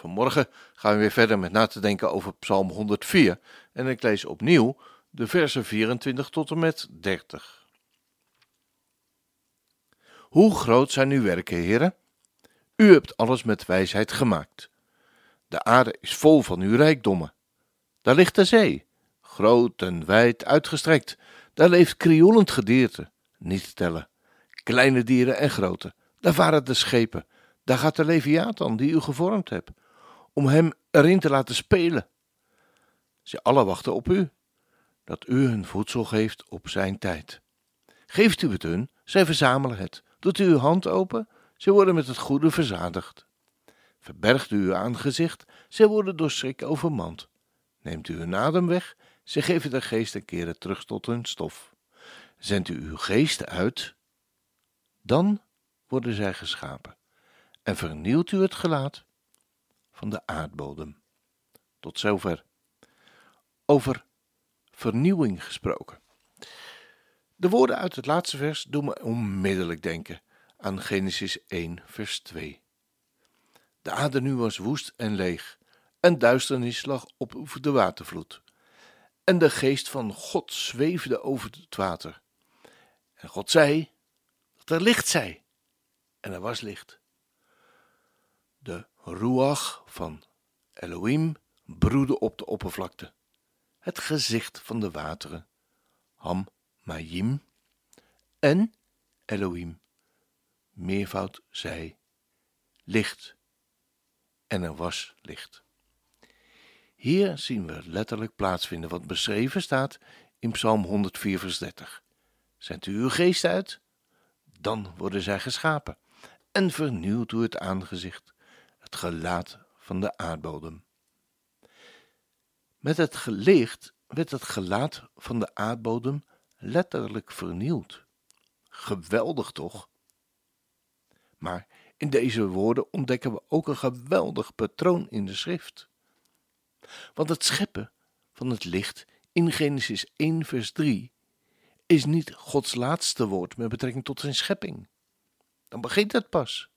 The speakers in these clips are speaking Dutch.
Vanmorgen gaan we weer verder met na te denken over Psalm 104. En ik lees opnieuw de versen 24 tot en met 30. Hoe groot zijn uw werken, heren? U hebt alles met wijsheid gemaakt. De aarde is vol van uw rijkdommen. Daar ligt de zee, groot en wijd uitgestrekt. Daar leeft krioelend gedierte, niet te tellen. Kleine dieren en grote. Daar varen de schepen. Daar gaat de Leviathan die u gevormd hebt, om hem erin te laten spelen. Ze alle wachten op u, dat u hun voedsel geeft op zijn tijd. Geeft u het hun, zij verzamelen het. Doet u uw hand open, zij worden met het goede verzadigd. Verbergt u uw aangezicht, zij worden door schrik overmand. Neemt u hun adem weg, zij geven de geest en keren terug tot hun stof. Zendt u uw geest uit, dan worden zij geschapen en vernieuwt u het gelaat van de aardbodem. Tot zover. Over vernieuwing gesproken. De woorden uit het laatste vers doen me onmiddellijk denken aan Genesis 1, vers 2. De aarde nu was woest en leeg, en duisternis lag op de watervloed. En de geest van God zweefde over het water. En God zei dat er licht zij en er was licht. Ruach van Elohim broedde op de oppervlakte. Het gezicht van de wateren, Ham Mayim en Elohim, meervoud zij, licht. En er was licht. Hier zien we letterlijk plaatsvinden wat beschreven staat in Psalm 104, vers 30. Zendt u uw geest uit, dan worden zij geschapen en vernieuwt u het aangezicht, het gelaat van de aardbodem. Met het licht werd het gelaat van de aardbodem letterlijk vernieuwd. Geweldig toch? Maar in deze woorden ontdekken we ook een geweldig patroon in de schrift. Want het scheppen van het licht in Genesis 1, vers 3 is niet Gods laatste woord met betrekking tot zijn schepping. Dan begint het pas.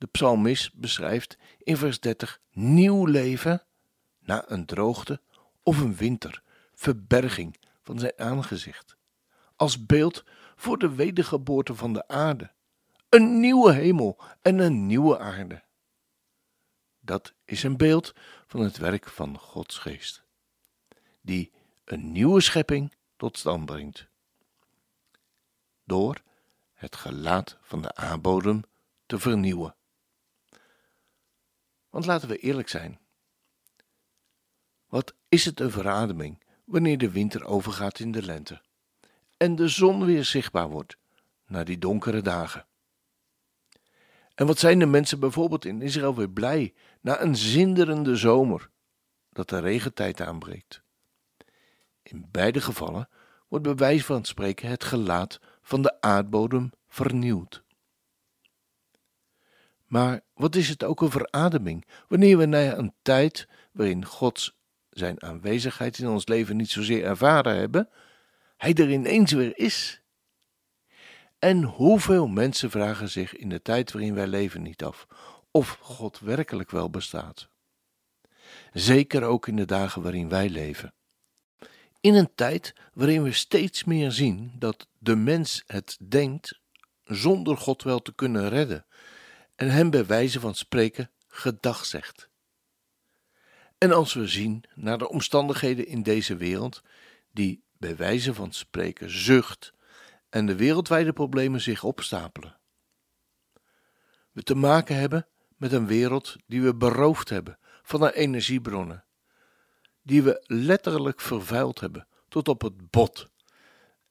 De psalmist beschrijft in vers 30 nieuw leven na een droogte of een winter, verberging van zijn aangezicht, als beeld voor de wedergeboorte van de aarde, een nieuwe hemel en een nieuwe aarde. Dat is een beeld van het werk van Gods geest, die een nieuwe schepping tot stand brengt. Door het gelaat van de aardbodem te vernieuwen. Want laten we eerlijk zijn. Wat is het een verademing wanneer de winter overgaat in de lente en de zon weer zichtbaar wordt na die donkere dagen? En wat zijn de mensen bijvoorbeeld in Israël weer blij na een zinderende zomer dat de regentijd aanbreekt? In beide gevallen wordt bij wijze van spreken het gelaat van de aardbodem vernieuwd. Maar wat is het ook een verademing wanneer we na een tijd waarin God zijn aanwezigheid in ons leven niet zozeer ervaren hebben, hij er ineens weer is. En hoeveel mensen vragen zich in de tijd waarin wij leven niet af of God werkelijk wel bestaat. Zeker ook in de dagen waarin wij leven. In een tijd waarin we steeds meer zien dat de mens het denkt zonder God wel te kunnen redden en hem bij wijze van spreken gedag zegt. En als we zien naar de omstandigheden in deze wereld, die bij wijze van spreken zucht en de wereldwijde problemen zich opstapelen. We te maken hebben met een wereld die we beroofd hebben van haar energiebronnen, die we letterlijk vervuild hebben tot op het bot,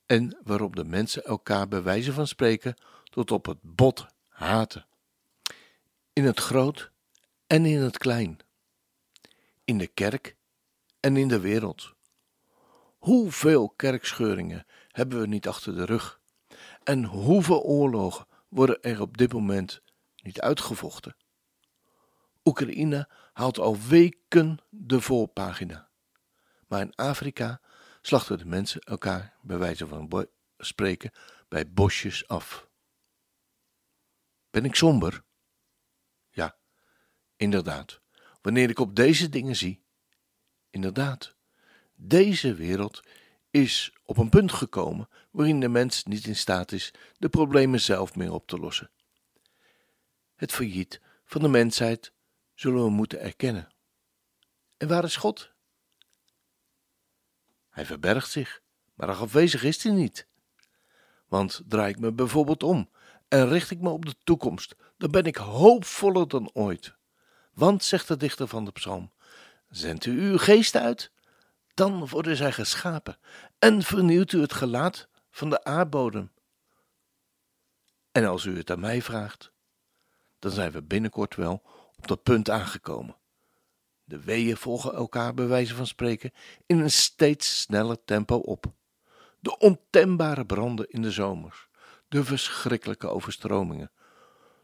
en waarop de mensen elkaar bij wijze van spreken tot op het bot haten. In het groot en in het klein. In de kerk en in de wereld. Hoeveel kerkscheuringen hebben we niet achter de rug? En hoeveel oorlogen worden er op dit moment niet uitgevochten? Oekraïne haalt al weken de voorpagina. Maar in Afrika slachten de mensen elkaar, bij wijze van spreken, bij bosjes af. Ben ik somber? Inderdaad. Wanneer ik op deze dingen zie, inderdaad. Deze wereld is op een punt gekomen waarin de mens niet in staat is de problemen zelf meer op te lossen. Het failliet van de mensheid zullen we moeten erkennen. En waar is God? Hij verbergt zich, maar afwezig is hij niet. Want draai ik me bijvoorbeeld om en richt ik me op de toekomst, dan ben ik hoopvoller dan ooit. Want, zegt de dichter van de psalm, zendt u uw geest uit, dan worden zij geschapen en vernieuwt u het gelaat van de aardbodem. En als u het aan mij vraagt, dan zijn we binnenkort wel op dat punt aangekomen. De weeën volgen elkaar bij wijze van spreken in een steeds sneller tempo op. De ontembare branden in de zomers, de verschrikkelijke overstromingen.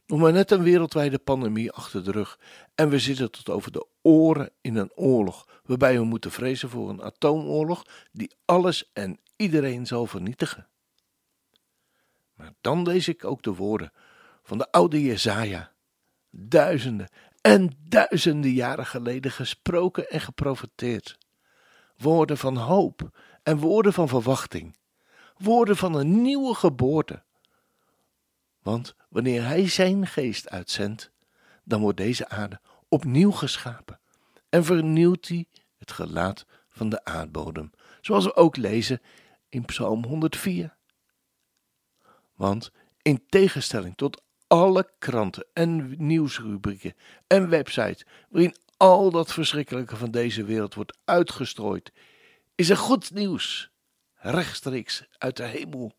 Nog maar net een wereldwijde pandemie achter de rug en we zitten tot over de oren in een oorlog, waarbij we moeten vrezen voor een atoomoorlog die alles en iedereen zal vernietigen. Maar dan lees ik ook de woorden van de oude Jezaja, duizenden en duizenden jaren geleden gesproken en geprofeteerd. Woorden van hoop en woorden van verwachting, woorden van een nieuwe geboorte. Want wanneer Hij Zijn geest uitzendt, dan wordt deze aarde opnieuw geschapen en vernieuwt Hij het gelaat van de aardbodem, zoals we ook lezen in Psalm 104. Want in tegenstelling tot alle kranten en nieuwsrubrieken en websites waarin al dat verschrikkelijke van deze wereld wordt uitgestrooid, is er goed nieuws rechtstreeks uit de hemel.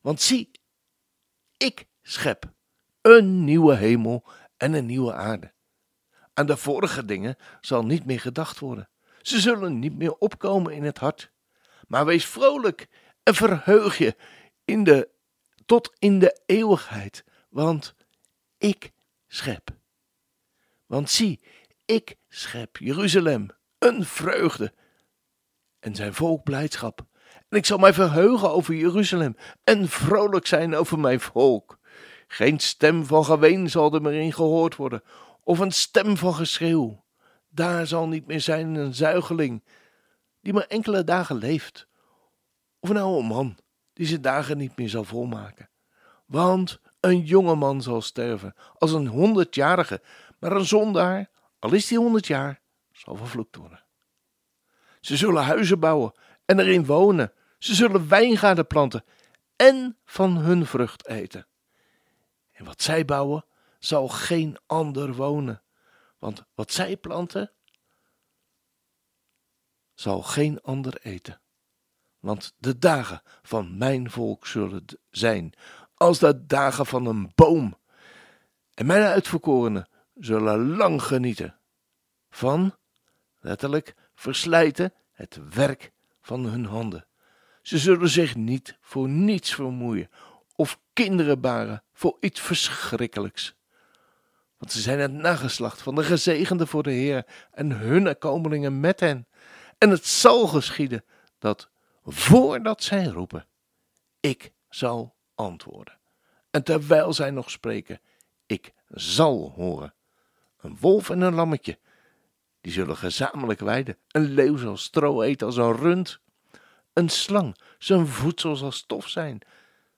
Want zie, ik schep een nieuwe hemel en een nieuwe aarde. Aan de vorige dingen zal niet meer gedacht worden. Ze zullen niet meer opkomen in het hart. Maar wees vrolijk en verheug je in de, tot in de eeuwigheid, want ik schep. Want zie, ik schep Jeruzalem, een vreugde, en zijn volk blijdschap. En ik zal mij verheugen over Jeruzalem en vrolijk zijn over mijn volk. Geen stem van geween zal er meer in gehoord worden, of een stem van geschreeuw. Daar zal niet meer zijn een zuigeling die maar enkele dagen leeft, of een oude man die zijn dagen niet meer zal volmaken. Want een jonge man zal sterven, als een honderdjarige, maar een zondaar, al is die honderd jaar, zal vervloekt worden. Ze zullen huizen bouwen en erin wonen. Ze zullen wijngaarden planten en van hun vrucht eten. En wat zij bouwen, zal geen ander wonen. Want wat zij planten, zal geen ander eten. Want de dagen van mijn volk zullen zijn als de dagen van een boom. En mijn uitverkorenen zullen lang genieten van, letterlijk, verslijten het werk van hun handen. Ze zullen zich niet voor niets vermoeien of kinderen baren voor iets verschrikkelijks. Want ze zijn het nageslacht van de gezegende voor de Heer en hun komelingen met hen. En het zal geschieden dat voordat zij roepen, ik zal antwoorden. En terwijl zij nog spreken, ik zal horen. Een wolf en een lammetje, die zullen gezamenlijk weiden. Een leeuw zal stro eten als een rund. Een slang, zijn voedsel zal stof zijn.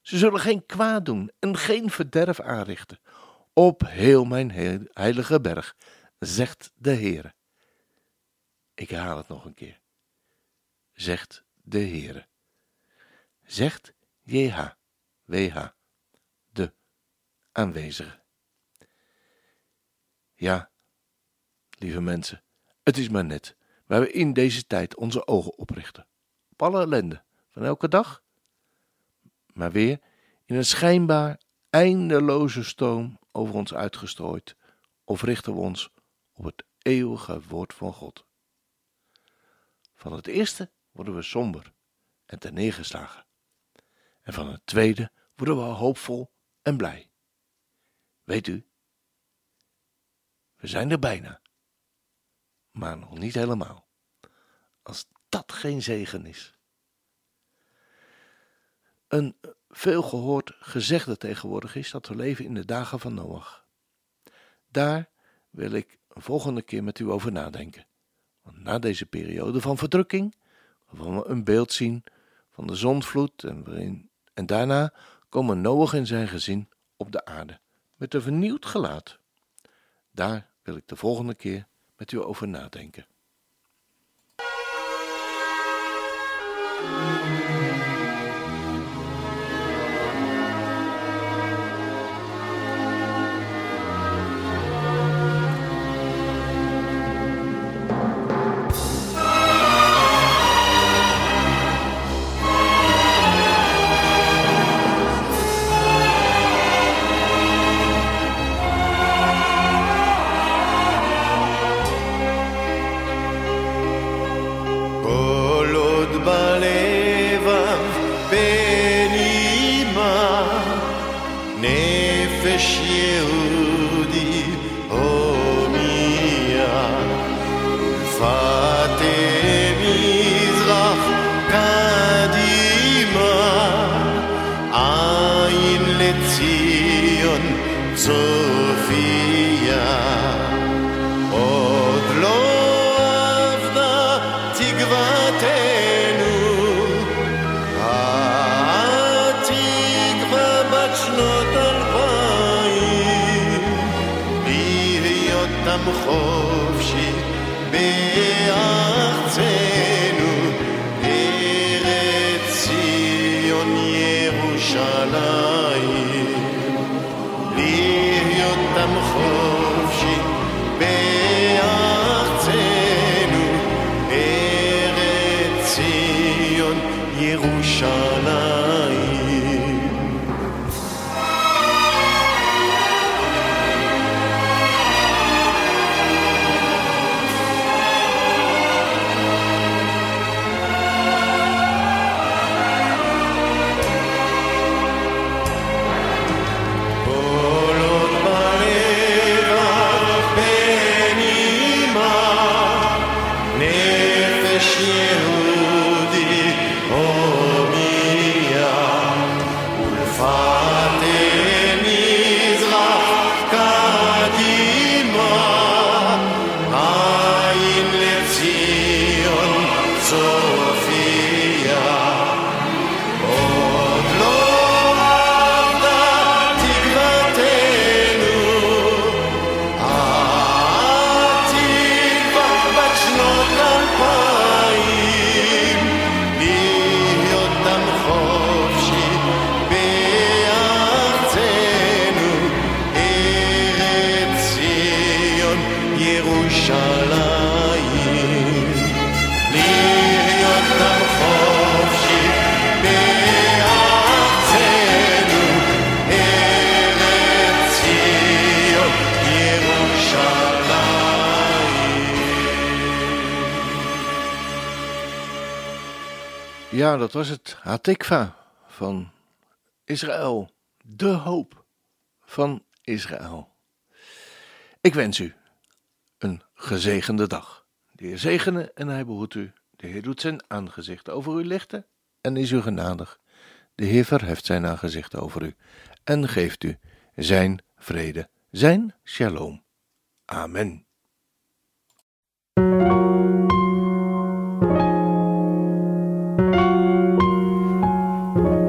Ze zullen geen kwaad doen en geen verderf aanrichten. Op heel mijn heilige berg, zegt de Heere. Ik herhaal het nog een keer. Zegt de Heere. Zegt JH. WH, de aanwezige. Ja, lieve mensen, het is maar net waar we in deze tijd onze ogen oprichten. Op alle ellende van elke dag, maar weer in een schijnbaar eindeloze stoom over ons uitgestrooid, of richten we ons op het eeuwige woord van God. Van het eerste worden we somber en terneergeslagen. En van het tweede worden we hoopvol en blij. Weet u, we zijn er bijna, maar nog niet helemaal. Als dat geen zegen is. Een veelgehoord gezegde tegenwoordig is dat we leven in de dagen van Noach. Daar wil ik een volgende keer met u over nadenken. Na deze periode van verdrukking, waarvan we een beeld zien van de zondvloed en, en daarna komen Noach en zijn gezin op de aarde met een vernieuwd gelaat. Daar wil ik de volgende keer met u over nadenken. beber. Dat was het Hatikva van Israël. De hoop van Israël. Ik wens u een gezegende dag. De Heer zegene en hij behoedt u. De Heer doet zijn aangezicht over u lichten en is u genadig. De Heer verheft zijn aangezicht over u en geeft u zijn vrede, zijn shalom. Amen.